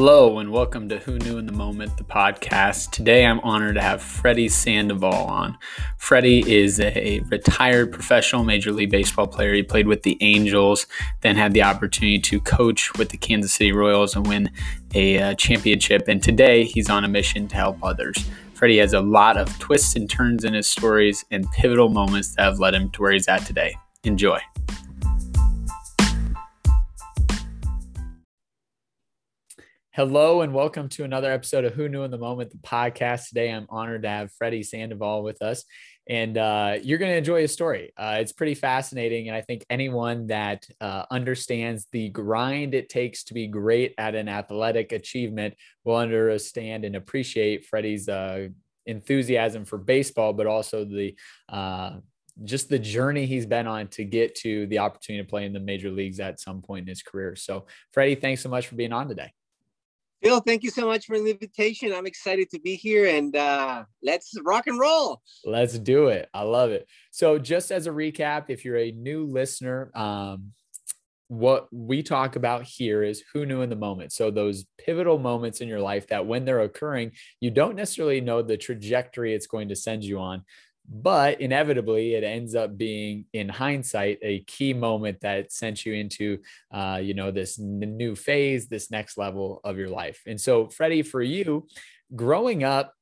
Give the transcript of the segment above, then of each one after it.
Hello, and welcome to Who Knew in the Moment, the podcast. Today I'm honored to have Freddie Sandoval on. Freddie is a retired professional Major League Baseball player. He played with the Angels, then had the opportunity to coach with the Kansas City Royals and win a uh, championship. And today he's on a mission to help others. Freddie has a lot of twists and turns in his stories and pivotal moments that have led him to where he's at today. Enjoy. Hello and welcome to another episode of Who Knew in the Moment, the podcast. Today, I'm honored to have Freddie Sandoval with us, and uh, you're going to enjoy his story. Uh, it's pretty fascinating, and I think anyone that uh, understands the grind it takes to be great at an athletic achievement will understand and appreciate Freddie's uh, enthusiasm for baseball, but also the uh, just the journey he's been on to get to the opportunity to play in the major leagues at some point in his career. So, Freddie, thanks so much for being on today. Phil, thank you so much for the invitation. I'm excited to be here and uh, let's rock and roll. Let's do it. I love it. So, just as a recap, if you're a new listener, um, what we talk about here is who knew in the moment. So, those pivotal moments in your life that when they're occurring, you don't necessarily know the trajectory it's going to send you on but inevitably it ends up being in hindsight a key moment that sent you into uh, you know this n- new phase this next level of your life. And so freddie for you growing up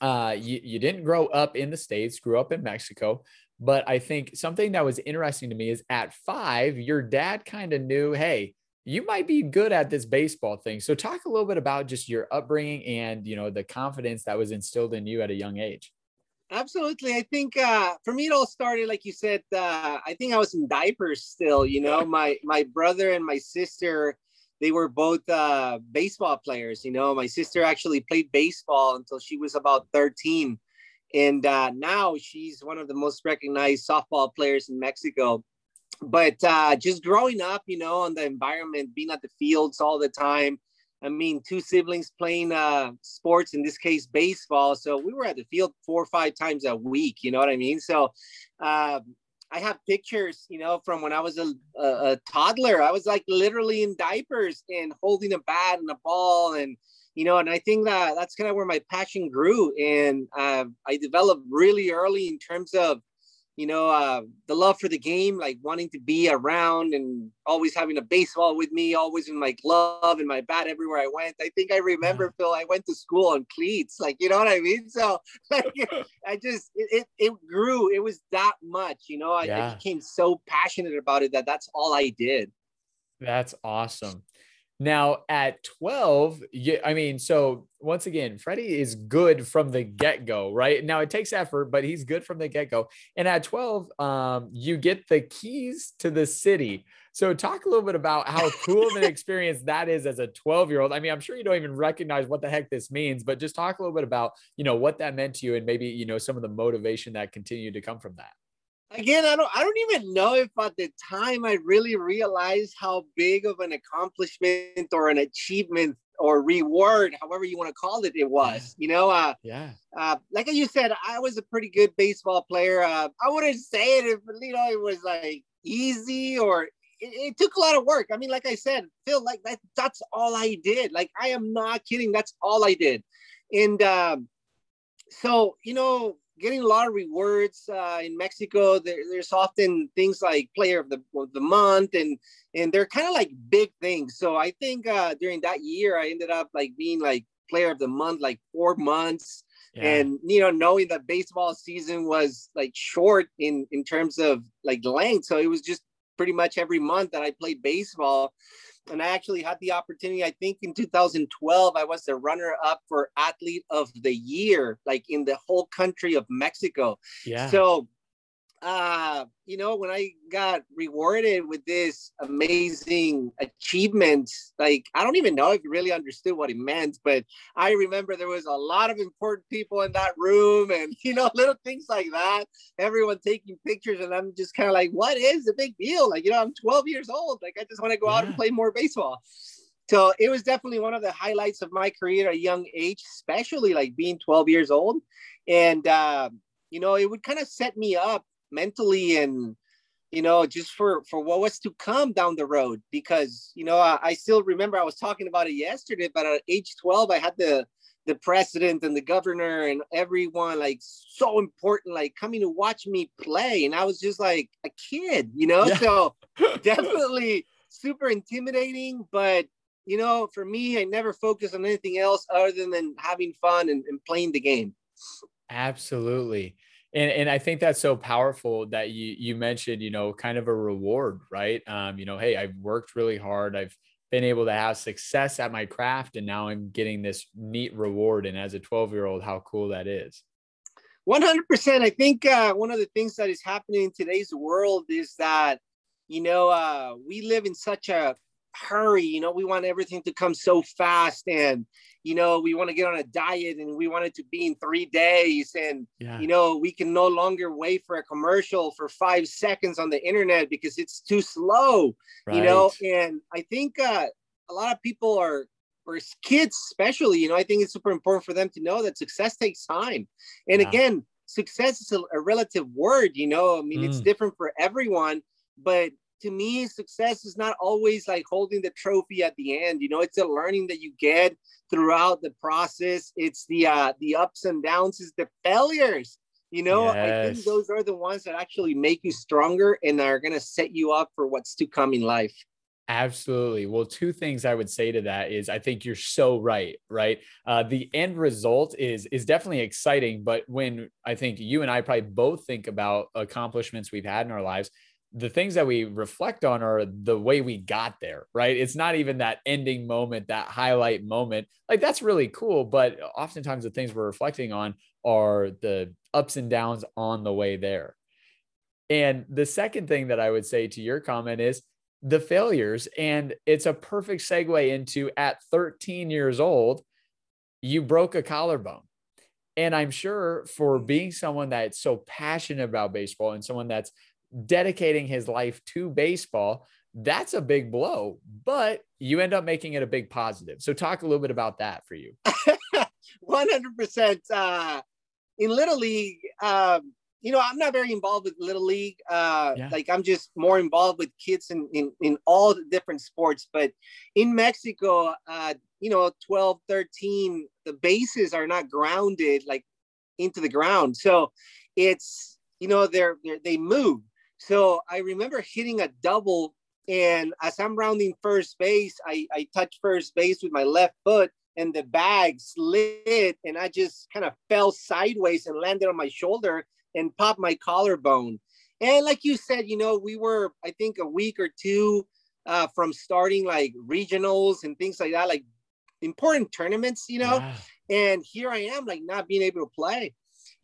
uh, you, you didn't grow up in the states grew up in mexico. But i think something that was interesting to me is at five your dad kind of knew hey you might be good at this baseball thing. So talk a little bit about just your upbringing and you know the confidence that was instilled in you at a young age Absolutely. I think uh, for me, it all started, like you said, uh, I think I was in diapers still, you know, my, my brother and my sister, they were both uh, baseball players. You know, my sister actually played baseball until she was about 13. And uh, now she's one of the most recognized softball players in Mexico. But uh, just growing up, you know, in the environment, being at the fields all the time, I mean, two siblings playing uh, sports, in this case, baseball. So we were at the field four or five times a week. You know what I mean? So uh, I have pictures, you know, from when I was a, a, a, toddler. I was like literally in diapers and holding a bat and a ball. And, you know, and I think that that's kind of where my passion grew. And uh, I developed really early in terms of you know, uh, the love for the game, like wanting to be around and always having a baseball with me, always in my glove and my bat everywhere I went. I think I remember. Phil, I went to school on cleats, like, you know what I mean? So like, I just, it, it, grew. It was that much, you know, I, yeah. I became so passionate about it that that's all I did. That's awesome. Now at 12, you, I mean, so once again, Freddie is good from the get go, right? Now it takes effort, but he's good from the get go. And at 12, um, you get the keys to the city. So talk a little bit about how cool of an experience that is as a 12 year old. I mean, I'm sure you don't even recognize what the heck this means, but just talk a little bit about, you know, what that meant to you and maybe, you know, some of the motivation that continued to come from that again i don't i don't even know if at the time i really realized how big of an accomplishment or an achievement or reward however you want to call it it was you know uh yeah. uh like you said i was a pretty good baseball player uh i wouldn't say it if you know it was like easy or it, it took a lot of work. I mean like i said phil like that that's all i did. Like i am not kidding that's all i did. And um so you know getting a lot of rewards uh, in Mexico. There, there's often things like player of the, of the month and and they're kind of like big things. So I think uh, during that year I ended up like being like player of the month like four months. Yeah. And you know, knowing that baseball season was like short in in terms of like length, so it was just pretty much every month that I played baseball and I actually had the opportunity. I think in 2012, I was the runner up for athlete of the year, like in the whole country of Mexico. Yeah. So uh, you know, when I got rewarded with this amazing achievement, like I don't even know if you really understood what it meant, but I remember there was a lot of important people in that room and you know, little things like that. Everyone taking pictures, and I'm just kind of like, what is the big deal? Like, you know, I'm 12 years old. Like, I just want to go yeah. out and play more baseball. So it was definitely one of the highlights of my career at a young age, especially like being 12 years old. And uh, you know, it would kind of set me up mentally and you know, just for for what was to come down the road. Because you know, I, I still remember I was talking about it yesterday. But at age 12, I had the the president and the governor and everyone like so important, like coming to watch me play, and I was just like a kid, you know. Yeah. So definitely super intimidating, but you know, for me, I never focused on anything else other than, than having fun and, and playing the game. Absolutely and and I think that's so powerful that you you mentioned, you know, kind of a reward, right? Um, you know, hey, I've worked really hard. I've been able to have success at my craft, and now I'm getting this neat reward. And as a 12 year old, how cool that is. 100%. I think uh, one of the things that is happening in today's world is that, you know, uh, we live in such a hurry. You know, we want everything to come so fast, and you know, we want to get on a diet, and we want it to be in three days, and yeah. you know, we can no longer wait for a commercial for five seconds on the internet because it's too slow. Right. You know, and I think uh, a lot of people are or kids especially you know i think it's super important for them to know that success takes time and yeah. again success is a, a, relative word you know i mean mm. it's different for everyone but to me, success is not always like holding the trophy at the end. You know, it's a learning that you get throughout the process. It's the uh, the ups and downs, is the failures. You know, yes. I think those are the ones that actually make you stronger and are gonna set you up for what's to come in life. Absolutely. Well, two things I would say to that is I think you're so right, right? Uh, the end result is is definitely exciting, but when I think you and I probably both think about accomplishments we've had in our lives, the things that we reflect on are the way we got there, right? It's not even that ending moment, that highlight moment. Like that's really cool, but oftentimes the things we're reflecting on are the ups and downs on the way there. And the second thing that I would say to your comment is the failures. And it's a perfect segue into at 13 years old, you broke a collarbone. And I'm sure for being someone that's so passionate about baseball and someone that's dedicating his life to baseball, that's a big blow, but you end up making it a big positive. So talk a little bit about that for you. 100%. Uh, in Little League, um, you know, I'm not very involved with Little League. Uh, yeah. Like I'm just more involved with kids in, in, in all the different sports. But in Mexico, uh, you know, 12, 13, the bases are not grounded like into the ground. So it's, you know, they're, they're they move. So I remember hitting a double, and as I'm rounding first base, I, I touched first base with my left foot, and the bag slid, and I just kind of fell sideways and landed on my shoulder and popped my collarbone. And like you said, you know, we were, I think, a week or two uh, from starting like regionals and things like that, like important tournaments, you know. Yeah. And here I am, like not being able to play.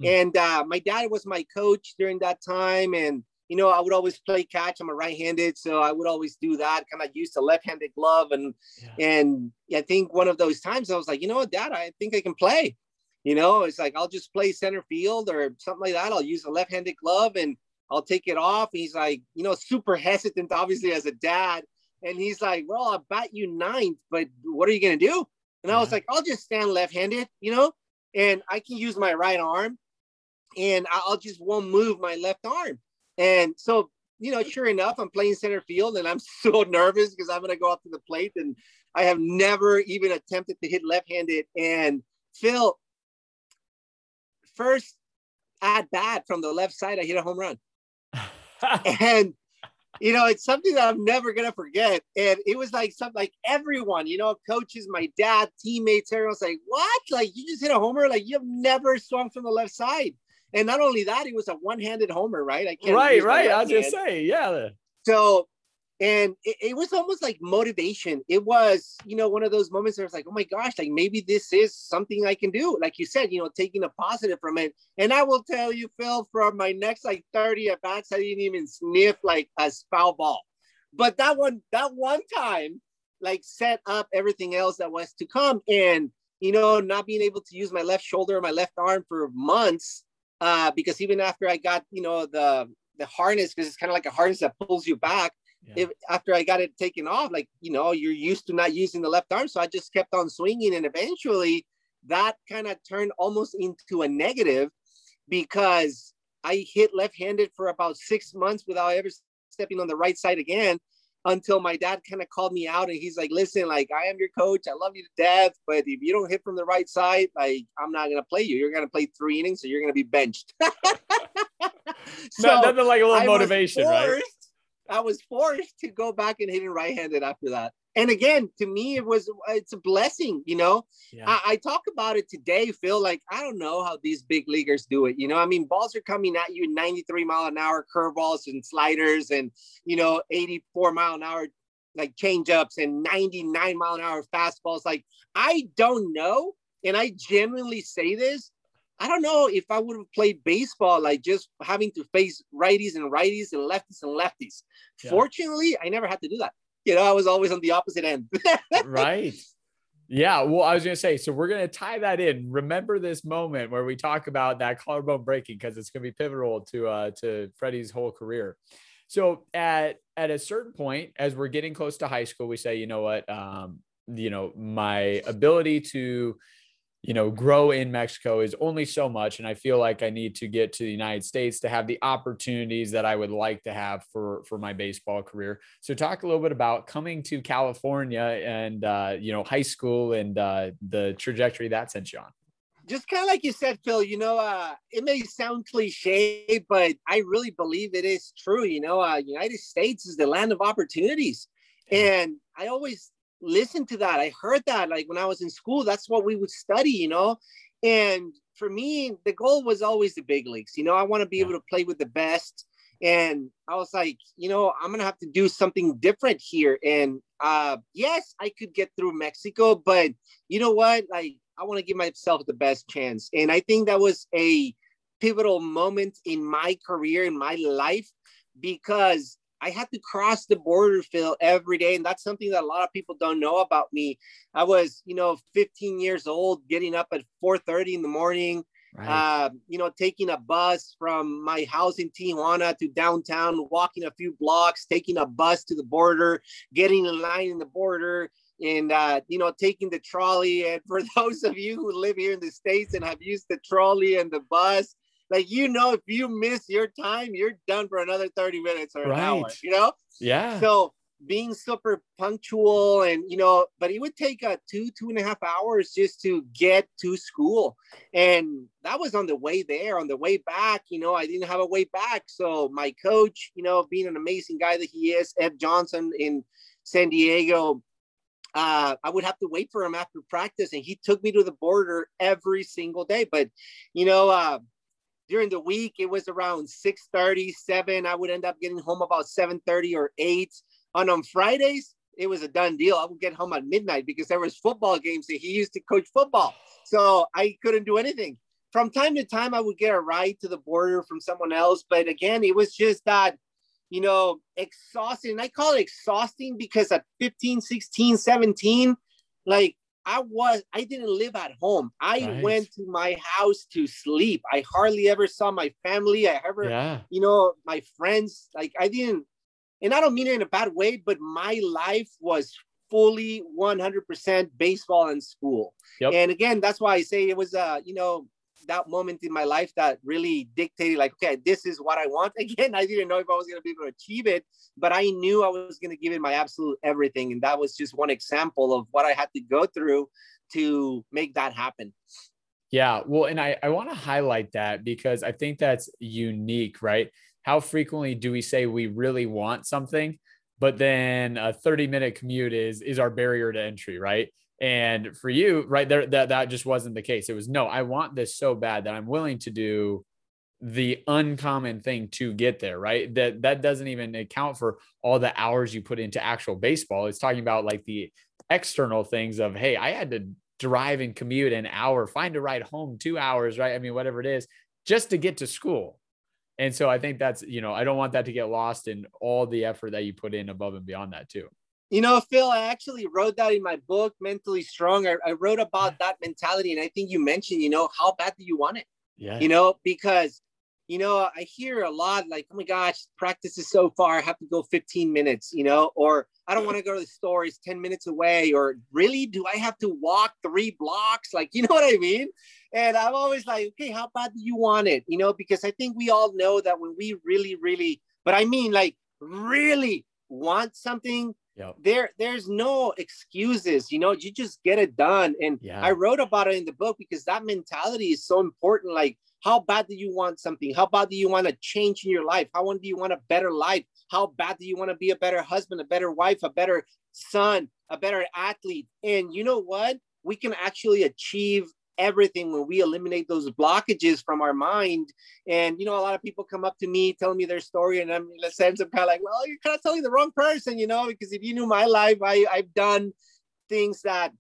Mm. And uh, my dad was my coach during that time, and you know, I would always play catch. I'm a right-handed, so I would always do that. Kind of use a left-handed glove, and yeah. and I think one of those times I was like, you know what, Dad, I think I can play. You know, it's like I'll just play center field or something like that. I'll use a left-handed glove and I'll take it off. He's like, you know, super hesitant, obviously as a dad, and he's like, well, I'll bat you ninth, but what are you gonna do? And I was like, I'll just stand left-handed, you know, and I can use my right arm, and I'll just won't move my left arm. And so, you know, sure enough, I'm playing center field and I'm so nervous because I'm going to go up to the plate and I have never even attempted to hit left handed. And Phil, first at bat from the left side, I hit a home run. and, you know, it's something that I'm never going to forget. And it was like something like everyone, you know, coaches, my dad, teammates, everyone's like, what? Like, you just hit a homer? Like, you've never swung from the left side. And not only that, he was a one-handed homer, right? I can't right, right. I was just saying, yeah. So, and it, it, was almost like motivation. It was, you know, one of those moments where it's like, oh my gosh, like maybe this is something I can do. Like you said, you know, taking a positive from it. And I will tell you, Phil, from my next like 30 at bats, I didn't even sniff like a foul ball. But that one, that one time, like set up everything else that was to come. And you know, not being able to use my left shoulder or my left arm for months uh, because even after I got you know the the harness because it's kind of like a harness that pulls you back. Yeah. If after I got it taken off, like you know, you're used to not using the left arm, so I just kept on swinging, and eventually that kind of turned almost into a negative because I hit left-handed for about six months without ever stepping on the right side again until my dad kind of called me out and he's like, listen, like I am your coach. I love you to death. But if you don't hit from the right side, like I'm not gonna play you. You're gonna play three innings, so you're gonna be benched. so no, nothing like a little I motivation, forced, right? I was forced to go back and hitting right-handed after that. And again, to me, it was uh, it's a blessing. You know, yeah. I, I, talk about it today. Phil like I don't know how these big leaguers do it. You know, I mean, balls are coming at you 93 mile an hour curveballs and sliders, and you know, 84 mile an hour like changeups and 99 mile an hour fastballs. Like I don't know, and I genuinely say this. I don't know if I would have played baseball, like just having to face righties and righties and lefties and lefties. Yeah. Fortunately, I never had to do that. You know, I was always on the opposite end. right. Yeah. Well, I was going to say, so we're going to tie that in. Remember this moment where we talk about that collarbone breaking because it's going to be pivotal to uh, to Freddie's whole career. So at at a certain point, as we're getting close to high school, we say, you know what, um, you know, my ability to you know, grow in Mexico is only so much. And I feel like I need to get to the United States to have the opportunities that I would like to have for, for my baseball career. So talk a little bit about coming to California and, uh, you know, high school and uh, the trajectory that sent you on. Just kind of like you said, Phil, you know, uh, it may sound cliche, but I really believe it is true. You know, uh, United States is the land of opportunities. And I always listen to that. I heard that like when I was in school, that's what we would study, you know. And for me, the goal was always the big leagues. You know, I want to be able to play with the best. And I was like, you know, I'm gonna have to do something different here. And uh yes, I could get through Mexico, but you know what? Like I want to give myself the best chance. And I think that was a pivotal moment in my career, in my life, because I had to cross the border, Phil, every day. And that's something that a lot of people don't know about me. I was, you know, 15 years old, getting up at 4:30 in the morning, right. uh, you know, taking a bus from my house in Tijuana to downtown, walking a few blocks, taking a bus to the border, getting in line in the border, and uh, you know, taking the trolley. And for those of you who live here in the States and have used the trolley and the bus, like you know if you miss your time you're done for another 30 minutes or right. an hour you know yeah so being super punctual and you know but it would take a uh, two two and a half hours just to get to school and that was on the way there on the way back you know i didn't have a way back so my coach you know being an amazing guy that he is ed johnson in san diego uh, I would have to wait for him after practice, and he took me to the border every single day. But you know, uh, during the week it was around 6 30 7 i would end up getting home about 7 30 or 8 and on fridays it was a done deal. I would get home at midnight because there was football games that he used to coach football. So i couldn't do anything. From time to time i would get a ride to the border from someone else. But again it was just that you know exhausting. I call it exhausting because at 15 16 17 like I was I didn't live at home. I right. went to my house to sleep. I hardly ever saw my family. I ever, yeah. you know, my friends. Like I didn't, and I don't mean it in a bad way, but my life was fully 100% baseball and school. Yep. And again, that's why I say it was uh, you know, that moment in my life that really dictated like okay this is what i want. Again i didn't know if i was going to be able to achieve it but i knew i was going to give it my absolute everything and that was just one example of what i had to go through to make that happen. Yeah well and i i want to highlight that because i think that's unique right? How frequently do we say we really want something but then a 30 minute commute is is our barrier to entry right and for you, right there, that that just wasn't the case. It was no, I want this so bad that I'm willing to do the uncommon thing to get there, right? That that doesn't even account for all the hours you put into actual baseball. It's talking about like the external things of, hey, I had to drive and commute an hour, find a ride home two hours, right? I mean, whatever it is, just to get to school. And so I think that's, you know, I don't want that to get lost in all the effort that you put in above and beyond that too. You know, Phil, I actually wrote that in my book, Mentally Strong. I, I wrote about that mentality. And I think you mentioned, you know, how bad do you want it? Yeah. You know, because, you know, I hear a lot like, oh my gosh, practice is so far. I have to go 15 minutes, you know, or I don't want to go to the store. It's 10 minutes away. Or really, do I have to walk three blocks? Like, you know what I mean? And I'm always like, okay, how bad do you want it? You know, because I think we all know that when we really, really, but I mean, like, really want something, Yep. there there's no excuses. You know, you just get it done. And Yeah. I wrote about it in the book because that mentality is so important. Like, how bad do you want something? How bad do you want to change in your life? How do you want a better life? How bad do you want to be a better husband, a better wife, a better son, a better athlete? And you know what? We can actually achieve everything when we eliminate those blockages from our mind. And you know, a lot of people come up to me telling me their story, and I'm in a sense I'm kind of like, well, you're kind of telling the wrong person, you know, because if you knew my life, I, I've done things that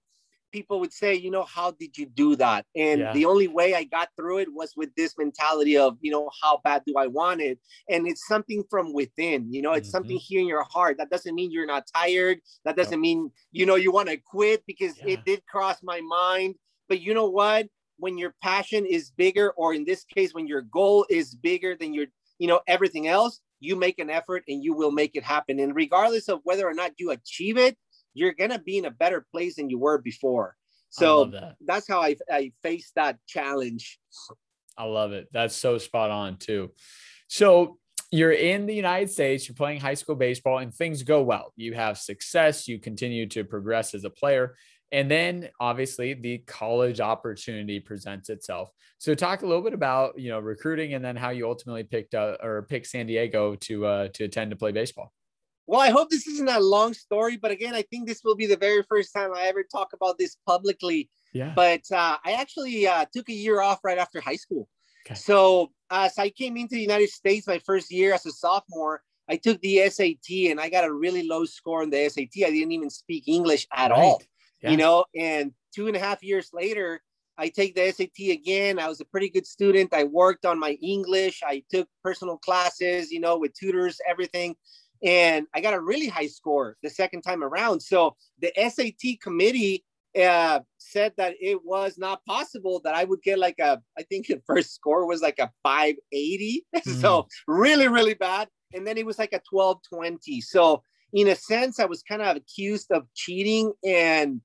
people would say, you know, how did you do that? And Yeah. the only way I got through it was with this mentality of, you know, how bad do I want it? And it's something from within, you know, it's something mm-hmm. here in your heart. That doesn't mean you're not tired. That doesn't mean, you know, you want to quit because Yeah. it did cross my mind. But you know what? When your passion is bigger, or in this case, when your goal is bigger than your, you know, everything else, you make an effort and you will make it happen. And regardless of whether or not you achieve it, you're gonna be in a better place than you were before. So that. that's how I, I faced that challenge. I love it. That's so spot on too. So you're in the United States, you're playing high school baseball, and things go well. You have success, you continue to progress as a player. And then obviously the college opportunity presents itself. So talk a little bit about, you know, recruiting and then how you ultimately picked uh, or picked San Diego to uh, to attend to play baseball. Well, I hope this isn't a long story, but again, I think this will be the very first time I ever talk about this publicly. Yeah. But uh, I actually uh, took a year off right after high school. Okay. So as I came into the United States my first year as a sophomore, I took the SAT and I got a really low score on the SAT. I didn't even speak English at all. Yeah. you know and two and a half years later i take the sat again. I was a pretty good student. I worked on my english. I took personal classes you know with tutors everything. And i got a really high score the second time around. So the sat committee uh, said that it was not possible that i would get like a i think the first score was like a 580 so really really bad. And then it was like a 1220 so in a sense, I was kind of accused of cheating and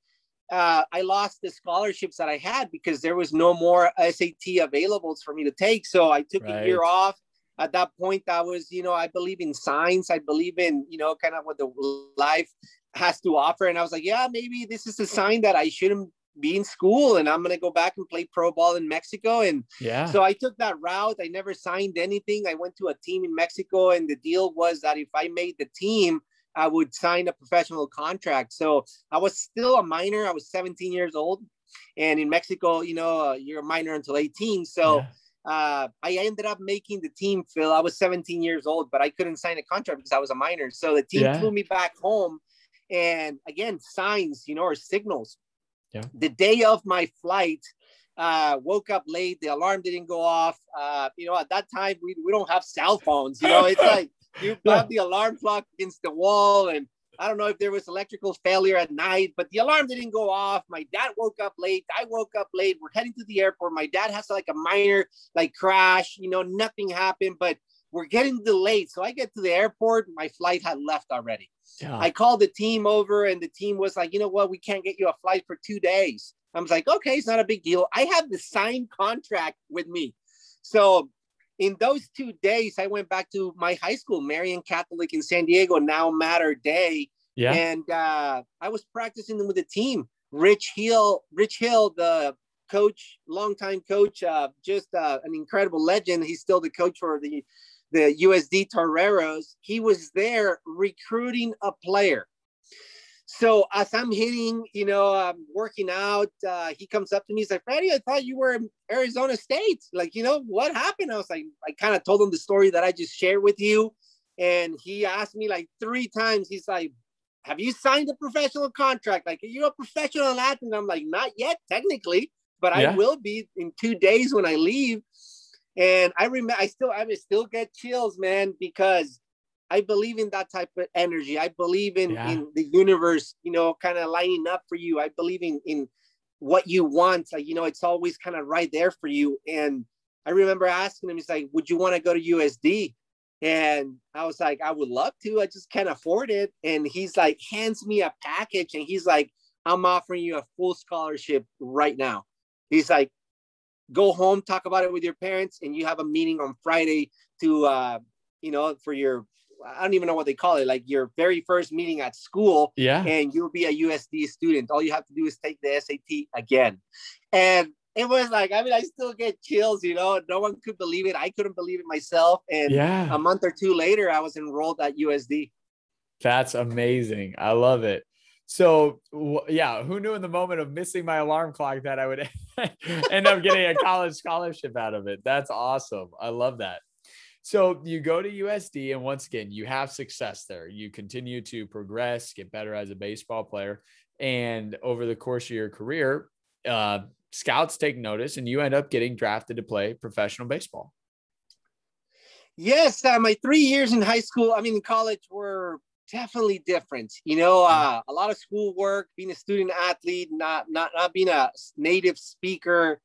uh, I lost the scholarships that I had because there was no more SAT available for me to take. So I took a year off. At that point, I was, you know, I believe in science. I believe in, you know, kind of what the life has to offer. And I was like, yeah, maybe this is a sign that I shouldn't be in school and I'm going to go back and play pro ball in Mexico. And Yeah. so I took that route. I never signed anything. I went to a team in Mexico, and the deal was that if I made the team, I would sign a professional contract. So I was still a minor. I was 17 years old. And in Mexico, you know, uh, you're a minor until 18. So Yeah. uh, I ended up making the team, Phil. I was 17 years old, but I couldn't sign a contract because I was a minor. So the team Yeah. flew me back home. And again, signs, you know, or signals. Yeah. The day of my flight, uh, woke up late. The alarm didn't go off. Uh, you know, at that time, we, we don't have cell phones. You know, it's like you have the alarm clock against the wall. And I don't know if there was electrical failure at night, but the alarm didn't go off. My dad woke up late. I woke up late. We're heading to the airport. My dad has like a minor like crash. You know, nothing happened, but we're getting delayed. So I get to the airport. My flight had left already. Yeah. I called the team over, and the team was like, you know what, we can't get you a flight for two days. I was like, okay, it's not a big deal. I have the signed contract with me. So in those two days, I went back to my high school, Marian Catholic in San Diego, now Mater Dei. yeah. And uh, I was practicing with the team. Rich Hill, Rich Hill, the coach, longtime coach, uh, just uh, an incredible legend. He's still the coach for the the USD Toreros. He was there recruiting a player. So as I'm hitting, you know, I'm working out. Uh, he comes up to me. He's like, "Freddie, I thought you were in Arizona State. Like, you know, what happened?" I was like, I kind of told him the story that I just shared with you, and he asked me like three times. He's like, have you signed a professional contract? Like, you're you a professional athlete? I'm like, not yet, technically, but Yeah. I will be in two days when I leave. And I remember, I still, I still get chills, man, because I believe in that type of energy. I believe in Yeah. in the universe, you know, kind of lining up for you. I believe in in what you want. Like, you know, it's always kind of right there for you. And I remember asking him, he's like, "Would you want to go to USD?" And I was like, I would love to. I just can't afford it. And he's like, hands me a package. And he's like, I'm offering you a full scholarship right now. He's like, go home, talk about it with your parents, and you have a meeting on Friday to, uh, you know, for your I don't even know what they call it, like your very first meeting at school. Yeah. And you'll be a USD student. All you have to do is take the SAT again. And it was like, I mean, I still get chills, you know. No one could believe it. I couldn't believe it myself. And yeah. a month or two later, I was enrolled at USD. That's amazing. I love it. So yeah, who knew in the moment of missing my alarm clock that I would end up getting a college scholarship out of it? That's awesome. I love that. So you go to USD, and once again, you have success there. You continue to progress, get better as a baseball player, and over the course of your career, uh, scouts take notice, and you end up getting drafted to play professional baseball. Yes, uh, my three years in high school, I mean, in college, were definitely different. You know, mm-hmm. uh, a lot of schoolwork, being a student athlete, not not not being a native speaker,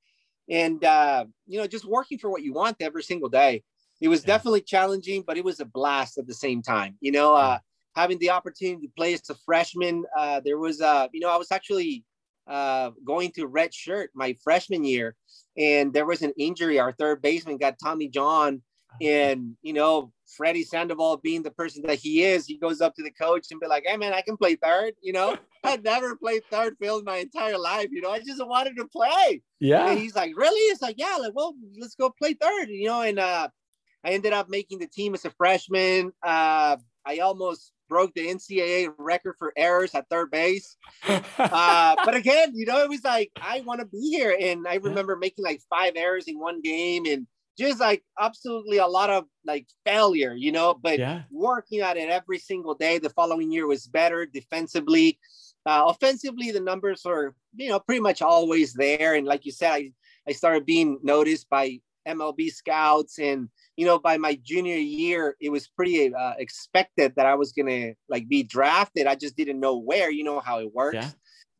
and uh, you know, just working for what you want every single day it was yeah. definitely challenging, but it was a blast at the same time. You know, uh, having the opportunity to play as a freshman, uh, there was, uh, you know, I was actually uh, going to red shirt my freshman year, and there was an injury. Our third baseman got Tommy John, and you know, Freddie Sandoval being the person that he is, he goes up to the coach and be like, "Hey man, I can play third. You know, I'd never played third field my entire life. You know, I just wanted to play. Yeah. And he's like, "Really?" It's like, "Yeah." Like, well, let's go play third. You know, and uh, I ended up making the team as a freshman. Uh, I almost broke the NCAA record for errors at third base. Uh, but again, you know, it was like, I want to be here. And I remember making like five errors in one game and just like absolutely a lot of like failure, you know, but yeah. working at it every single day. The following year was better defensively. Uh, offensively, the numbers were, you know, pretty much always there. And like you said, I, I started being noticed by MLB scouts and you know, by my junior year, it was pretty uh, expected that I was gonna like be drafted. I just didn't know where. You know how it works. Yeah.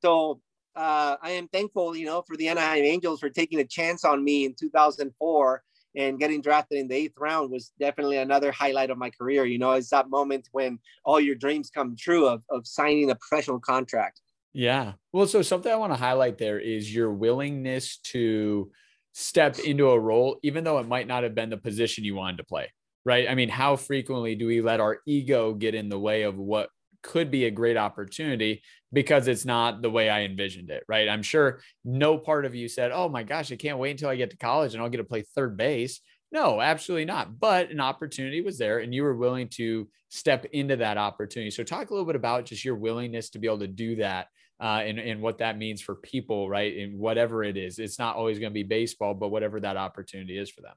So uh, I am thankful, you know, for the Anaheim Angels for taking a chance on me in 2004 and getting drafted in the eighth round was definitely another highlight of my career. You know, it's that moment when all your dreams come true of, of signing a professional contract. Yeah. Well, so something I want to highlight there is your willingness to step into a role, even though it might not have been the position you wanted to play, right? I mean, how frequently do we let our ego get in the way of what could be a great opportunity because it's not the way I envisioned it, right? I'm sure no part of you said, Oh my gosh, I can't wait until I get to college and I'll get to play third base. No, absolutely not. But an opportunity was there and you were willing to step into that opportunity. So, talk a little bit about just your willingness to be able to do that uh, and, and what that means for people, right? And whatever it is, it's not always going to be baseball, but whatever that opportunity is for them.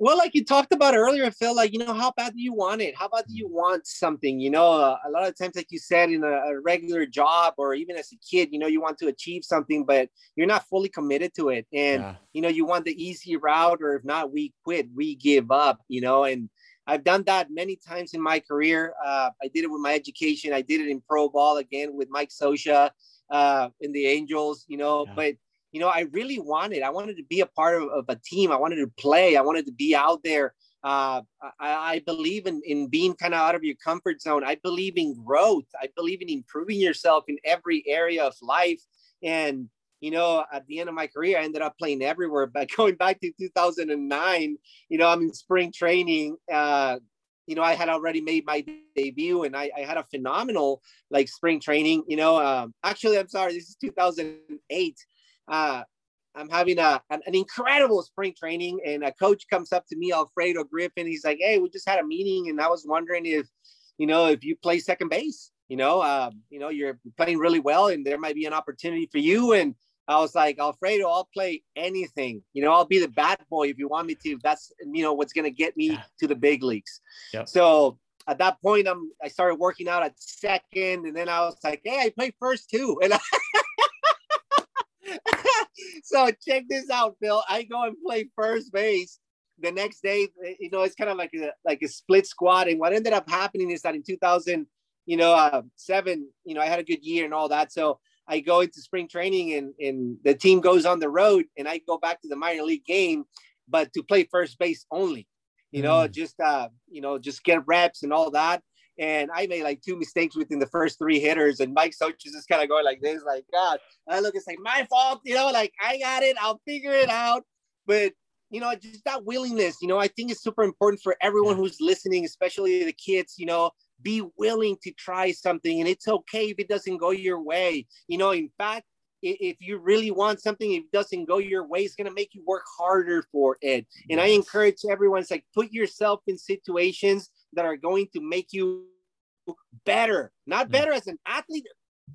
Well, like you talked about earlier, Phil, like, you know, how bad do you want it? How about do you mm. want something? You know, uh, a lot of times, like you said, in a, a, regular job or even as a kid, you know, you want to achieve something, but you're not fully committed to it. And, yeah. you know, you want the easy route, or if not, we quit, we give up, you know, and I've done that many times in my career. Uh, I did it with my education. I did it in pro ball again with Mike Scioscia uh, in the Angels, you know, yeah. but you know, I really wanted, I wanted to be a part of, of, a team. I wanted to play. I wanted to be out there. Uh, I, I, believe in, in being kind of out of your comfort zone. I believe in growth. I believe in improving yourself in every area of life. And, you know, at the end of my career, I ended up playing everywhere. But going back to 2009, you know, I'm in spring training, uh, you know, I had already made my debut and I, I had a phenomenal like spring training. You know, um, actually, I'm sorry, this is 2008. Uh, I'm having a, an, an, incredible spring training, and a coach comes up to me, Alfredo Griffin. He's like, "Hey, we just had a meeting, and I was wondering if, you know, if you play second base, you know, uh, you know, you're playing really well, and there might be an opportunity for you." And I was like, Alfredo, I'll play anything. You know, I'll be the bad boy if you want me to. That's you know what's gonna get me yeah. to the big leagues. Yep. So at that point, I'm I started working out at second, and then I was like, hey, I play first too. And I so check this out, Phil. I go and play first base. The next day, you know, it's kind of like a like a split squad. And what ended up happening is that in 2000, you know, uh, seven, you know, I had a good year and all that. So I go into spring training and, and the team goes on the road and I go back to the minor league game, but to play first base only, you know, mm. just, uh, you know, just get reps and all that. And I made like two mistakes within the first three hitters. And Mike Scioscia is just kind of going like this, like, God, I look, it's like my fault, you know, like I got it, I'll figure it out. But you know, just that willingness, you know, I think it's super important for everyone yeah. who's listening, especially the kids, you know, be willing to try something and it's okay if it doesn't go your way. You know, in fact, if you really want something, if it doesn't go your way, it's gonna make you work harder for it. And I encourage everyone, it's like put yourself in situations that are going to make you better, not mm. better as an athlete,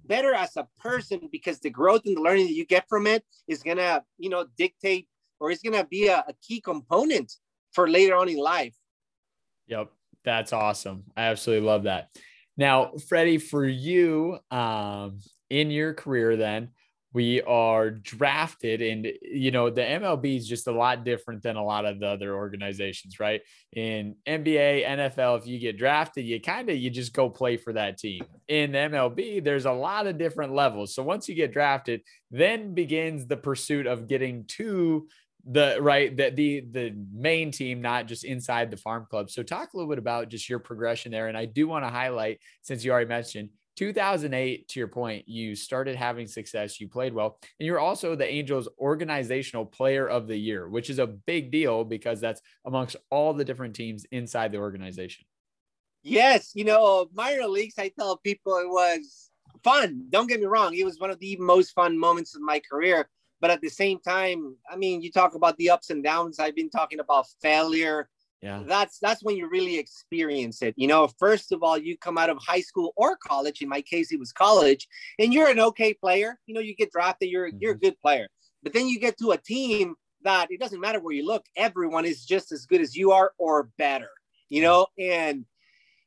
better as a person, because the growth and the learning that you get from it is gonna, you know, dictate or it's gonna be a, a key component for later on in life. Yep. That's awesome. I absolutely love that. Now, Freddie, for you, um, in your career, then we are drafted, and you know the MLB is just a lot different than a lot of the other organizations, right? In NBA, NFL, if you get drafted, you kind of you just go play for that team. In MLB, there's a lot of different levels. So once you get drafted, then begins the pursuit of getting to the right the the the main team not just inside the farm club. So talk a little bit about just your progression there. And i do want to highlight since you already mentioned 2008 to your point you started having success you played well and you're also the angels organizational player of the year which is a big deal because that's amongst all the different teams inside the organization. Yes you know minor leagues i tell people it was fun. Don't get me wrong it was one of the most fun moments of my career but at the same time, I mean, you talk about the ups and downs. I've been talking about failure. Yeah. That's that's when you really experience it. You know, first of all, you come out of high school or college. In my case, it was college, and you're an okay player. You know, you get drafted, you're mm-hmm. you're a good player. But then you get to a team that it doesn't matter where you look, everyone is just as good as you are or better. You know, and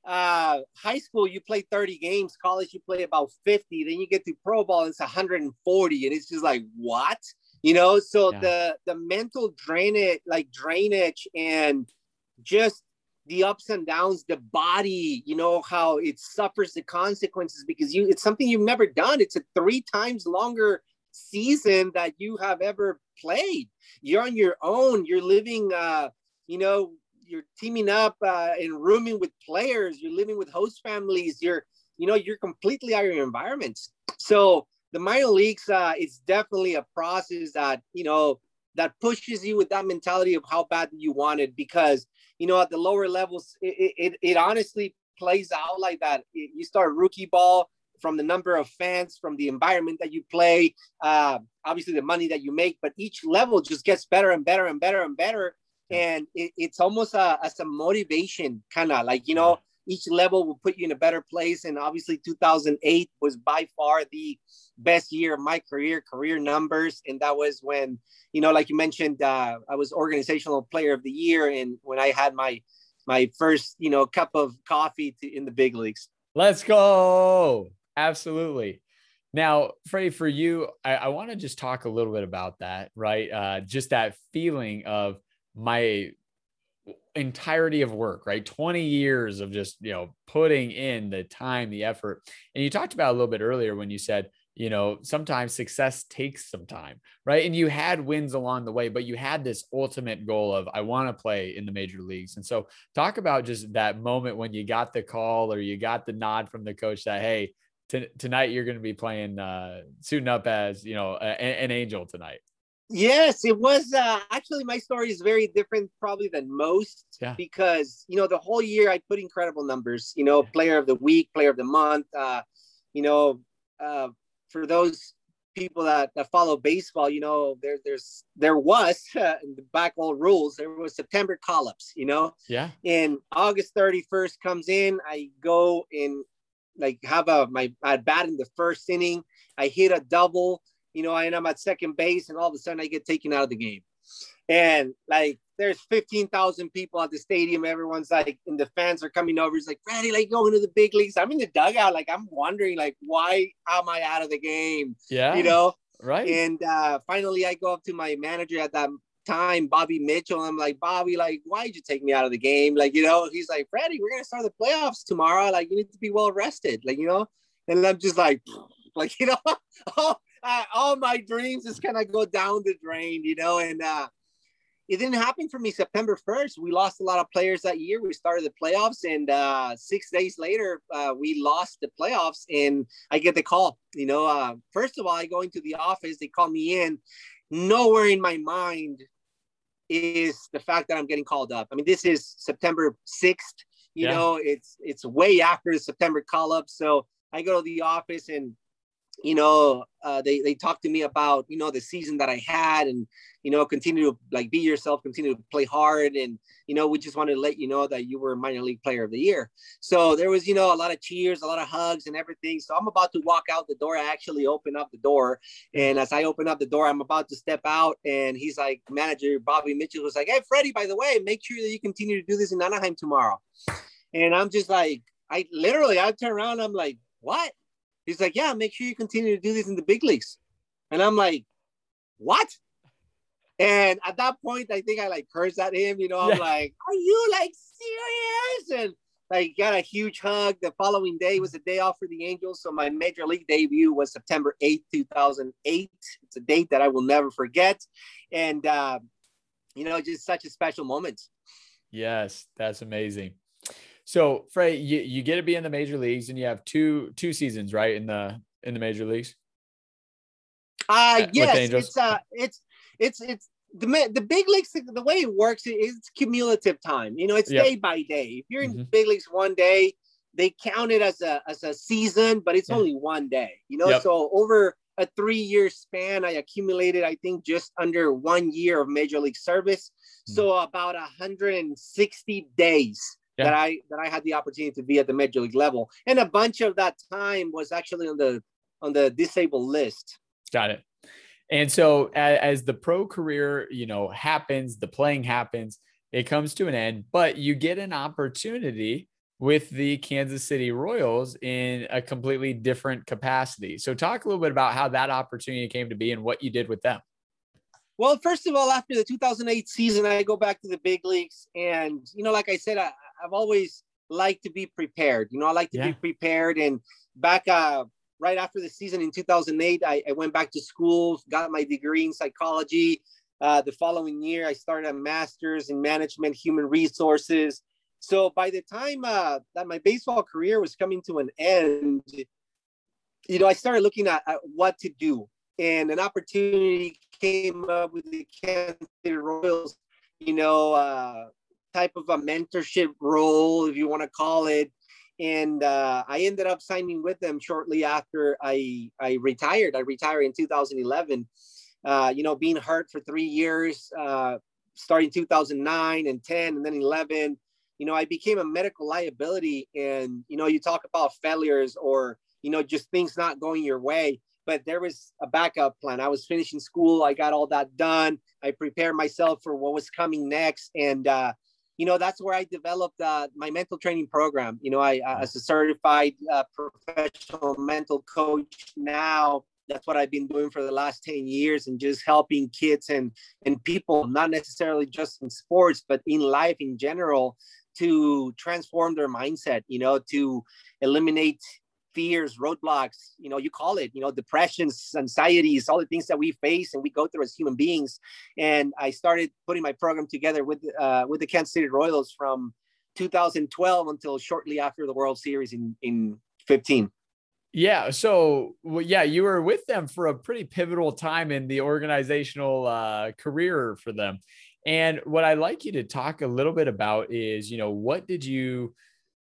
uh, high school you play 30 games college you play about 50 then you get to pro ball it's 140 and it's just like what? You know so yeah. the the mental drainage like drainage and just the ups and downs the body you know how it suffers the consequences because you it's something you've never done. It's a three times longer season that you have ever played. You're on your own. You're living uh you know you're teaming up uh, and rooming with players. You're living with host families. You're you know you're completely out of your environment. So the minor leagues uh, is definitely a process that you know that pushes you with that mentality of how bad you want it because you know at the lower levels it, it, it honestly plays out like that you start rookie ball from the number of fans from the environment that you play uh, obviously the money that you make but each level just gets better and better and better and better and it, it's almost a, as a motivation kind of like you know each level will put you in a better place. And obviously 2008 was by far the best year of my career career numbers. And that was when you know like you mentioned uh, i was organizational player of the year and when i had my my first you know cup of coffee to, in the big leagues. Let's go! Absolutely. Now, Freddie, for you, I, I want to just talk a little bit about that, right? Uh, just that feeling of my entirety of work, right? 20 years of just, you know, putting in the time, the effort. And you talked about a little bit earlier when you said, you know, sometimes success takes some time, right? And you had wins along the way, but you had this ultimate goal of, I want to play in the major leagues. And so, talk about just that moment when you got the call or you got the nod from the coach that, hey, t- tonight you're going to be playing, uh, suiting up as, you know, a- an angel tonight. Yes, it was uh, actually my story is very different probably than most yeah. because you know the whole year I put incredible numbers. You know, yeah. player of the week, player of the month. Uh, you know, uh, for those people that, that follow baseball, you know, there there's there was uh, in the back old rules there was September call ups. You know, yeah. And August thirty first comes in, I go and like have a my at bat in the first inning. I hit a double you know, and I'm at second base, and all of a sudden I get taken out of the game. And like, there's 15,000 people at the stadium. Everyone's like, and the fans are coming over. It's like, Freddie, like going to the big leagues. I'm in the dugout. Like, I'm wondering, like, why am I out of the game? Yeah. You know? Right. And uh, finally, I go up to my manager at that time, Bobby Mitchell. I'm like, Bobby, like, why'd you take me out of the game? Like, you know, he's like, Freddie, we're going to start the playoffs tomorrow. Like, you need to be well rested. Like, you know? And I'm just like, like, you know, oh, uh, all my dreams just kind of go down the drain, you know, and uh, it didn't happen for me September 1st. We lost a lot of players that year. We started the playoffs, and uh, six days later, uh, we lost the playoffs. And I get the call. You know, uh, first of all, I go into the office. They call me in. Nowhere in my mind is the fact that I'm getting called up. I mean, this is September 6th. You yeah. know, it's it's way after the September call up. So I go to the office and you know, uh, they they talk to me about you know the season that I had, and you know, continue to like be yourself, continue to play hard, and you know, we just wanted to let you know that you were minor league player of the year. So there was you know a lot of cheers, a lot of hugs, and everything. So I'm about to walk out the door. I actually open up the door, and as I open up the door, I'm about to step out, and he's like, manager Bobby Mitchell was like, "Hey, Freddie, by the way, make sure that you continue to do this in Anaheim tomorrow." And I'm just like, I literally, I turn around, I'm like, "What?" He's like, yeah, make sure you continue to do this in the big leagues. And I'm like, what? And at that point, I think I like cursed at him. You know, I'm yeah. like, are you like serious? And like got a huge hug. The following day was a day off for the Angels. So my major league debut was September 8th, 2008. It's a date that I will never forget. And, uh, you know, just such a special moment. Yes, that's amazing. So Frey, you, you get to be in the major leagues and you have two two seasons, right? In the in the major leagues. Uh yes, it's uh it's it's it's the the big leagues the way it works is cumulative time. You know, it's yep. day by day. If you're in mm-hmm. big leagues one day, they count it as a as a season, but it's yeah. only one day. You know, yep. so over a three year span, I accumulated, I think, just under one year of major league service. Mm-hmm. So about 160 days yeah. that I that I had the opportunity to be at the major league level, and a bunch of that time was actually on the on the disabled list. Got it. And so as, as the pro career, you know, happens, the playing happens, it comes to an end, but you get an opportunity with the Kansas City Royals in a completely different capacity. So talk a little bit about how that opportunity came to be and what you did with them. Well, first of all, after the 2008 season, I go back to the big leagues, and you know, like I said, I, I've always liked to be prepared. You know, I like to yeah. be prepared. And back uh, right after the season in 2008, I, I, went back to school, got my degree in psychology. Uh, the following year, I started a master's in management, human resources. So by the time uh, that my baseball career was coming to an end, you know, I started looking at, at what to do. And an opportunity came up with the Kansas City Royals, you know, uh, type of a mentorship role, if you want to call it. And uh, I ended up signing with them shortly after I, I retired. I retired in 2011. Uh, you know, being hurt for three years, uh, starting 2009 and 10 and then 11. You know, I became a medical liability. And, you know, you talk about failures or, you know, just things not going your way but there was a backup plan. I was finishing school. I got all that done. I prepared myself for what was coming next. And, uh, you know that's where i developed uh, my mental training program. You know i uh, as a certified uh, professional mental coach now that's what i've been doing for the last 10 years and just helping kids and and people not necessarily just in sports but in life in general to transform their mindset you know to eliminate fears, roadblocks, you know, you call it, you know, depressions, anxieties, all the things that we face and we go through as human beings. And I started putting my program together with uh, with the Kansas City Royals from 2012 until shortly after the World Series in in 15. Yeah. So, well, yeah, you were with them for a pretty pivotal time in the organizational uh, career for them. And what I'd like you to talk a little bit about is, you know, what did you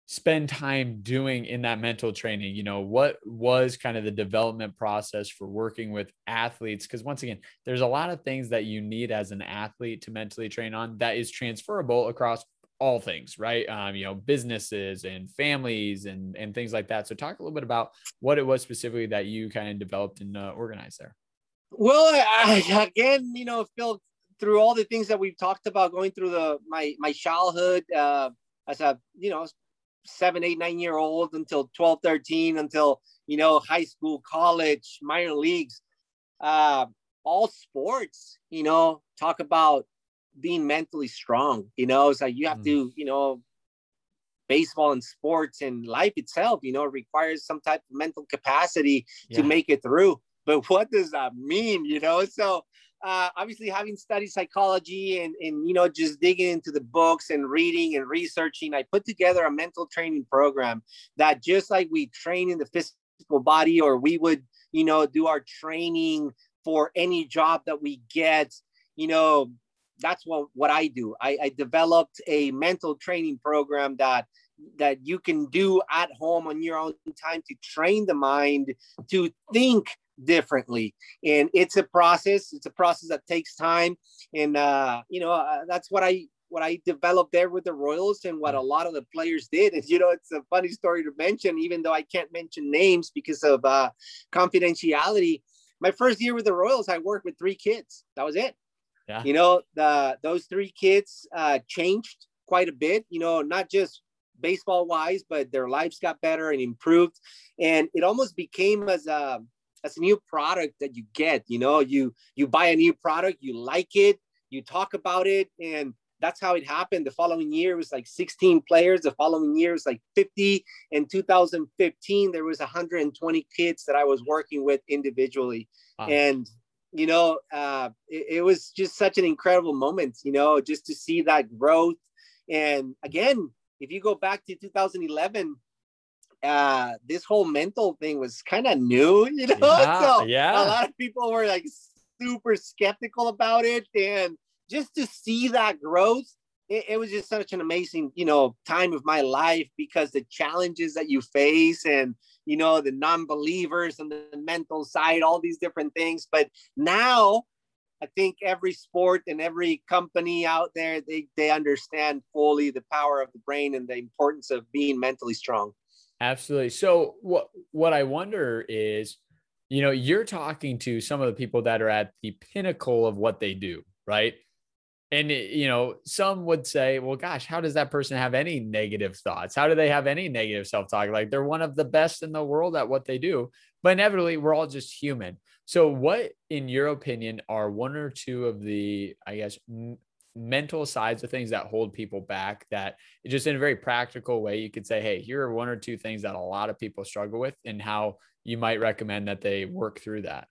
spend time doing in that mental training you know what was kind of the development process for working with athletes? Because once again there's a lot of things that you need as an athlete to mentally train on that is transferable across all things right? Um, you know businesses and families and and things like that. So talk a little bit about what it was specifically that you kind of developed and uh, organized there. Well I, again you know phil through all the things that we've talked about going through the my my childhood uh, as a you know seven, eight, nine year old until 12, 13, until, you know, high school, college, minor leagues, uh, all sports, you know, talk about being mentally strong, you know, it's like you have mm. to, you know, baseball and sports and life itself, you know, requires some type of mental capacity yeah. to make it through. But what does that mean, you know? So uh, obviously having studied psychology and, and, you know, just digging into the books and reading and researching, I put together a mental training program that just like we train in the physical body or we would, you know, do our training for any job that we get, you know, that's what what I do. I, I developed a mental training program that that you can do at home on your own time to train the mind to think differently. And it's a process it's a process that takes time. And uh you know uh, that's what i what i developed there with the royals and what a lot of the players did. And you know it's a funny story to mention even though i can't mention names because of uh confidentiality. My first year with the royals i worked with three kids. That was it. Yeah. you know the those three kids uh changed quite a bit you know not just baseball wise, but their lives got better and improved. And it almost became as a as a new product that you get. You know, you you buy a new product, you like it, you talk about it, and that's how it happened. The following year it was like 16 players. The following year was like 50. In 2015, there was 120 kids that I was working with individually. Wow. And you know, uh, it, it was just such an incredible moment, you know, just to see that growth. And again, if you go back to 2011, uh, this whole mental thing was kind of new, you know. Yeah, so yeah. a lot of people were like super skeptical about it, and just to see that growth, it, it was just such an amazing, you know, time of my life because the challenges that you face and you know the non-believers and the mental side, all these different things. But now I think every sport and every company out there, they, they understand fully the power of the brain and the importance of being mentally strong. Absolutely. So what, what I wonder is, you know, you're talking to some of the people that are at the pinnacle of what they do, right? And, eh, you know, some would say, well, gosh, how does that person have any negative thoughts? How do they have any negative self talk? Like they're one of the best in the world at what they do. But inevitably, we're all just human. So, what, in your opinion, are one or two of the, I guess, mental sides of things that hold people back? That just in a very practical way, you could say, hey, here are one or two things that a lot of people struggle with, and how you might recommend that they work through that.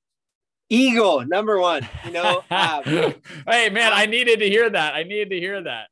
Ego, number one. You know, um, hey man, I needed to hear that. I needed to hear that.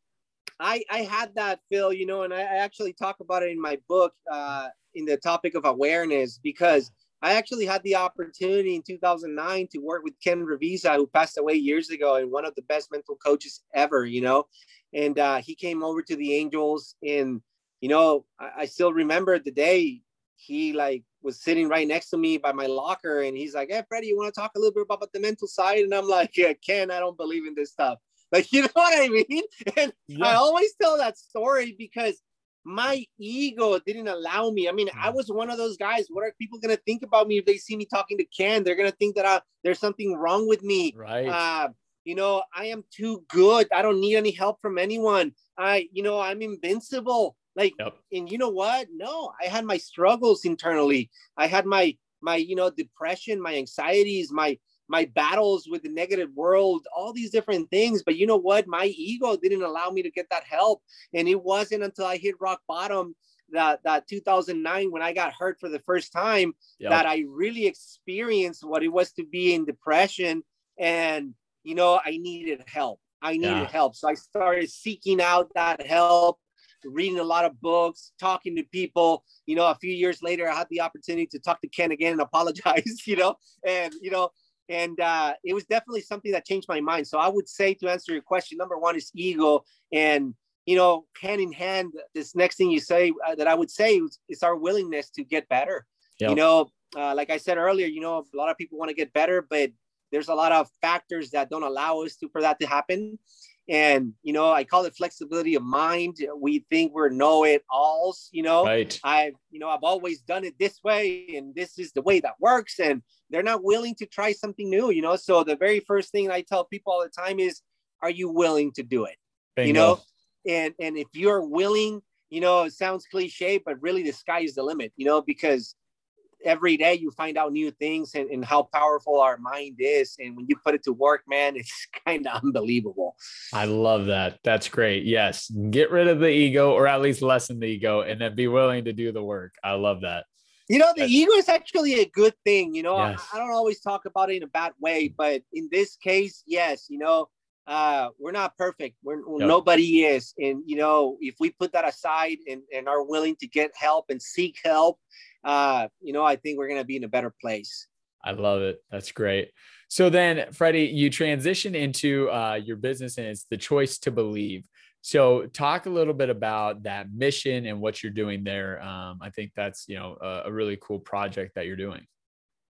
I I had that, Phil. You know, and I actually talk about it in my book, uh, in the topic of awareness, because I actually had the opportunity in 2009 to work with Ken Ravizza, who passed away years ago and one of the best mental coaches ever, you know. And uh, he came over to the Angels, and you know, I, I, still remember the day he like was sitting right next to me by my locker, and he's like, "Hey, Freddie, you want to talk a little bit about the mental side?" And I'm like, "Yeah, Ken, I don't believe in this stuff." Like, you know what I mean? And yeah. I always tell that story because my ego didn't allow me. I mean, I mm. was one of those guys. What are people gonna think about me if they see me talking to Ken? They're gonna think that I, there's something wrong with me. Right. Uh, you know, I am too good. I don't need any help from anyone. I, you know, I'm invincible. Like, yep. and you know what? No, I had my struggles internally. I had my my, you know, depression, my anxieties, my my battles with the negative world, all these different things. But you know what? My ego didn't allow me to get that help. And it wasn't until I hit rock bottom that, that 2009 when I got hurt for the first time yep. that I really experienced what it was to be in depression. And, you know, I needed help. I needed yeah. help. So I started seeking out that help reading a lot of books, talking to people. You know, a few years later, I had the opportunity to talk to Ken again and apologize, you know, and, you know, and uh, it was definitely something that changed my mind. So I would say to answer your question, number one is ego, and you know, hand in hand, this next thing you say uh, that I would say is, is, our willingness to get better. Yep. You know, uh, like I said earlier, you know, a lot of people want to get better, but there's a lot of factors that don't allow us to for that to happen. And you know, I call it flexibility of mind. We think we're know-it-alls. You know, right? I've you know I've always done it this way, and this is the way that works. And they're not willing to try something new. You know, so the very first thing I tell people all the time is, "Are you willing to do it?" Bingo. You know, and and if you're willing, you know, it sounds cliche, but really the sky is the limit. You know, because every day you find out new things and, and how powerful our mind is. And when you put it to work, man, it's kind of unbelievable. I love that. That's great. Yes. Get rid of the ego or at least lessen the ego and then be willing to do the work. I love that. You know, the ego is actually a good thing. You know, yes. I, I, don't always talk about it in a bad way, but in this case, yes, you know, uh, we're not perfect. We're nobody is. And, you know, if we put that aside and, and are willing to get help and seek help, uh, you know, I think we're going to be in a better place. I love it. That's great. So then, Freddie, you transition into uh, your business and it's the choice to believe. So talk a little bit about that mission and what you're doing there. Um, I think that's, you know, a, a, really cool project that you're doing.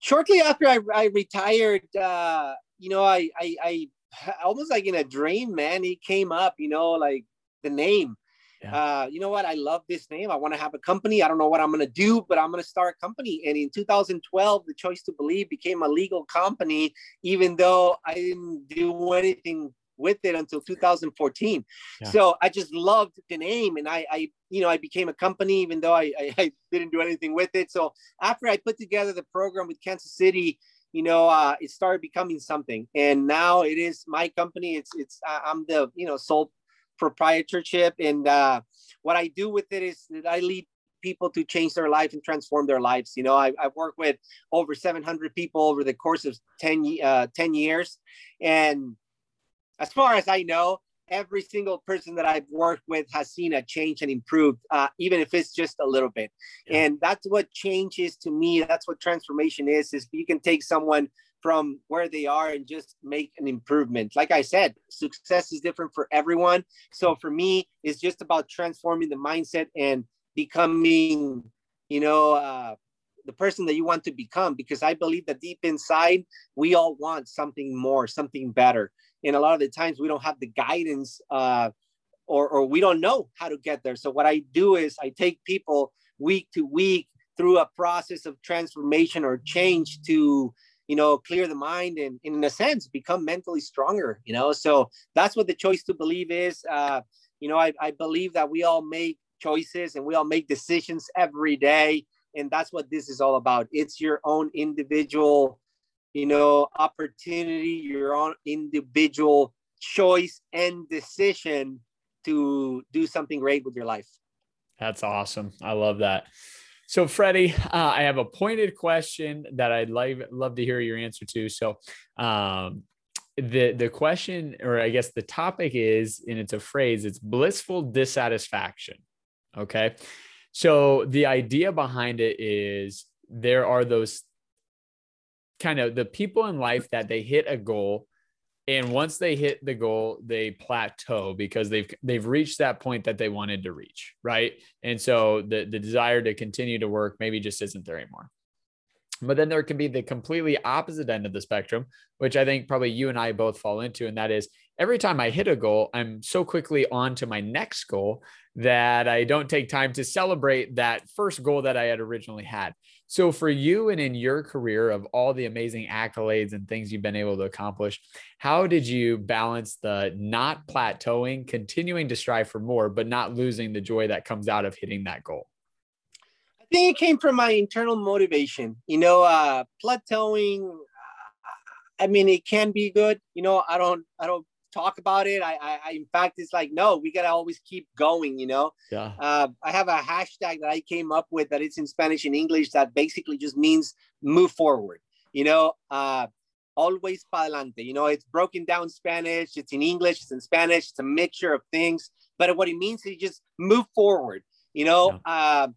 Shortly after I, I retired, uh, you know, I, I, I almost like in a dream, man, he came up, you know, like the name. Yeah. Uh, you know what? I love this name. I want to have a company. I don't know what I'm going to do, but I'm going to start a company. And in 2012, the Choice to Believe became a legal company, even though I didn't do anything with it until 2014. Yeah. So I just loved the name, and I, I, you know, I became a company even though I, I, I, didn't do anything with it. So after I put together the program with Kansas City, you know, uh, it started becoming something, and now it is my company. It's, it's, I'm the, you know, sole proprietorship, and uh, what I do with it is that I lead people to change their life and transform their lives. You know, I, have worked with over 700 people over the course of 10, uh, 10 years. And as far as I know, every single person that I've worked with has seen a change and improved, uh, even if it's just a little bit. Yeah. And that's what change is to me. That's what transformation is. Is you can take someone from where they are and just make an improvement. Like I said, success is different for everyone. So for me, it's just about transforming the mindset and becoming, you know, uh, the person that you want to become. Because I believe that deep inside, we all want something more, something better. And a lot of the times we don't have the guidance uh, or, or we don't know how to get there. So what i do is i take people week to week through a process of transformation or change to you know clear the mind and, and in a sense become mentally stronger you know? So that's what the choice to believe is. Uh, you know I, I believe that we all make choices and we all make decisions every day and that's what this is all about it's your own individual you know, opportunity, your own individual choice and decision to do something great with your life. That's awesome. I love that. So, Freddie, uh, I have a pointed question that I'd love, love to hear your answer to. So, um, the the question, or I guess the topic is, and it's a phrase, it's blissful dissatisfaction. Okay. So, the idea behind it is there are those kind of the people in life that they hit a goal and once they hit the goal they plateau because they've they've reached that point that they wanted to reach right? And so the the desire to continue to work maybe just isn't there anymore. But then there can be the completely opposite end of the spectrum which i think probably you and i both fall into and that is every time i hit a goal i'm so quickly on to my next goal that i don't take time to celebrate that first goal that i had originally had so, for you and in your career of all the amazing accolades and things you've been able to accomplish, how did you balance the not plateauing, continuing to strive for more, but not losing the joy that comes out of hitting that goal? I think it came from my internal motivation. You know, uh, plateauing. Uh, I mean, it can be good. You know, I don't, I don't talk about it. I, I, I, in fact, it's like, no, we gotta always keep going. You know. Yeah. Uh, I have a hashtag that I came up with that it's in Spanish and English that basically just means move forward. You know, uh, always para adelante. You know, it's broken down Spanish. It's in English. It's in Spanish. It's a mixture of things. But what it means is just move forward. You know. Yeah. Uh,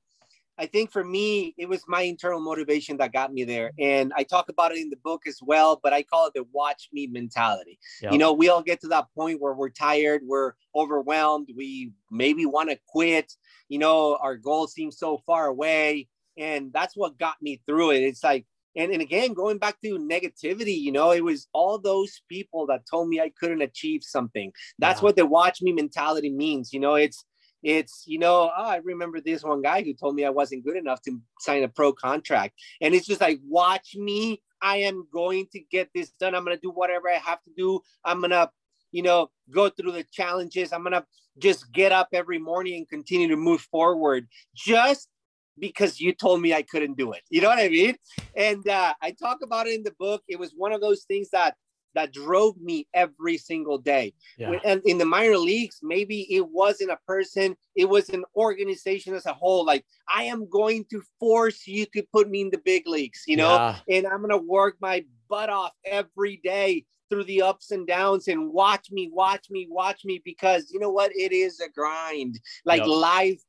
I think for me, it was my internal motivation that got me there. And I talk about it in the book as well, but I call it the watch me mentality. Yep. You know, we all get to that point where we're tired, we're overwhelmed, we maybe want to quit, you know, our goal seems so far away. And that's what got me through it. It's like, and, and again, going back to negativity, you know, it was all those people that told me I couldn't achieve something. That's yeah. what the watch me mentality means. You know, it's it's, you know, oh, I remember this one guy who told me I wasn't good enough to sign a pro contract. And it's just like, watch me. I am going to get this done. I'm going to do whatever I have to do. I'm going to, you know, go through the challenges. I'm going to just get up every morning and continue to move forward just because you told me I couldn't do it. You know what I mean? And uh, I talk about it in the book. It was one of those things that that drove me every single day. Yeah. And in the minor leagues, maybe it wasn't a person, it was an organization as a whole. Like, I am going to force you to put me in the big leagues, you know, yeah. and I'm going to work my butt off every day through the ups and downs and watch me, watch me, watch me, because you know what? It is a grind. Like, yep. life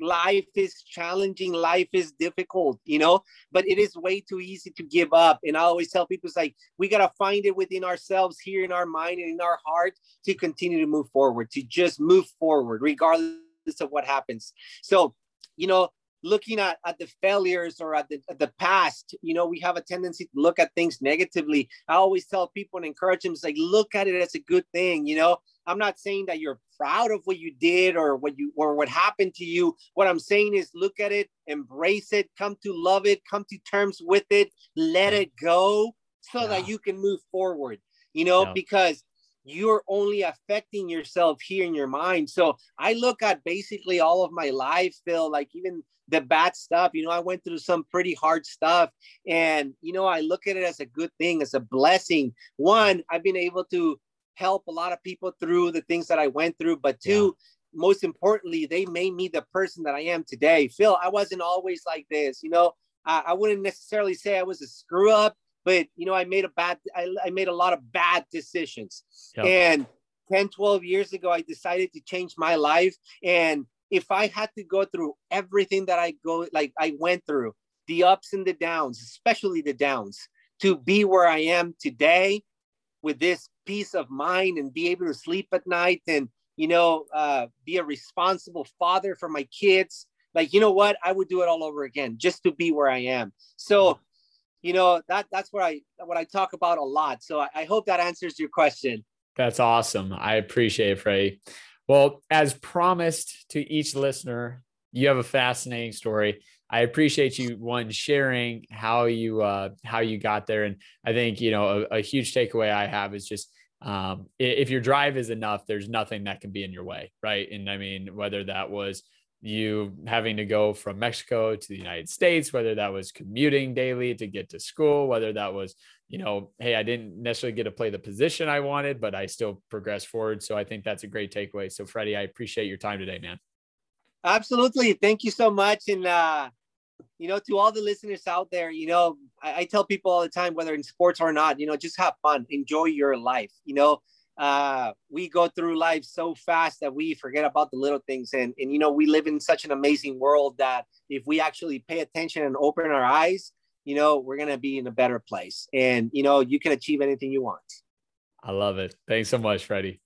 life is challenging life is difficult you know? But it is way too easy to give up. And i always tell people it's like we got to find it within ourselves here in our mind and in our heart to continue to move forward to just move forward regardless of what happens. So you know looking at, at the failures or at the, at the past you know we have a tendency to look at things negatively. I always tell people and encourage them like look at it as a good thing you know? I'm not saying that you're proud of what you did or what you or what happened to you. What i'm saying is look at it embrace it come to love it come to terms with it let it go so yeah. that you can move forward you know? Yeah. because you're only affecting yourself here in your mind. So I look at basically all of my life, Phil, like even the bad stuff. You know, I went through some pretty hard stuff. And, you know, I look at it as a good thing, as a blessing. One, I've been able to help a lot of people through the things that I went through. But two, yeah. most importantly, they made me the person that I am today. Phil, I wasn't always like this. You know, I, I wouldn't necessarily say I was a screw up, but you know, I made a bad, I, I made a lot of bad decisions. Yep. And 10, 12 years ago, I decided to change my life. And if I had to go through everything that I go, like I went through, the ups and the downs, especially the downs, to be where I am today with this peace of mind and be able to sleep at night and, you know, uh, be a responsible father for my kids. Like, you know what? I would do it all over again just to be where I am. So you know that that's what I what I talk about a lot. So I, I hope that answers your question. That's awesome. I appreciate it, Freddie. Well, as promised to each listener, you have a fascinating story. I appreciate you one sharing how you uh, how you got there, and I think you know a, a huge takeaway I have is just um, if your drive is enough, there's nothing that can be in your way, right? And I mean, whether that was you having to go from Mexico to the United States, whether that was commuting daily to get to school, whether that was, you know, hey, I didn't necessarily get to play the position I wanted, but I still progressed forward. So I think that's a great takeaway. So, Freddie, I appreciate your time today, man. Absolutely. Thank you so much. And, uh, you know, to all the listeners out there, you know, I, I tell people all the time, whether in sports or not, you know, just have fun, enjoy your life, you know, uh, we go through life so fast that we forget about the little things. And, and, you know, we live in such an amazing world that if we actually pay attention and open our eyes, you know, we're going to be in a better place. And, you know, you can achieve anything you want. I love it. Thanks so much, Freddie.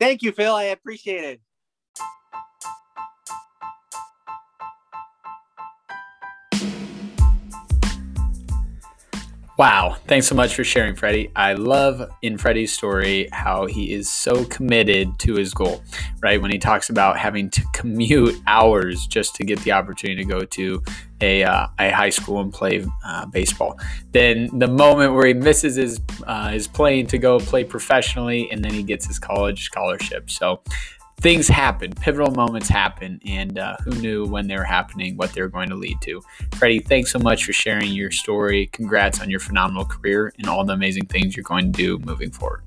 Thank you, Phil. I appreciate it. Wow. Thanks so much for sharing, Freddie. I love in Freddie's story how he is so committed to his goal, right? When he talks about having to commute hours just to get the opportunity to go to a, uh, a high school and play uh, baseball. Then the moment where he misses his, uh, his plane to go play professionally, and then he gets his college scholarship. So things happen, pivotal moments happen, and uh, who knew when they were happening, what they were going to lead to. Freddie, thanks so much for sharing your story. Congrats on your phenomenal career and all the amazing things you're going to do moving forward.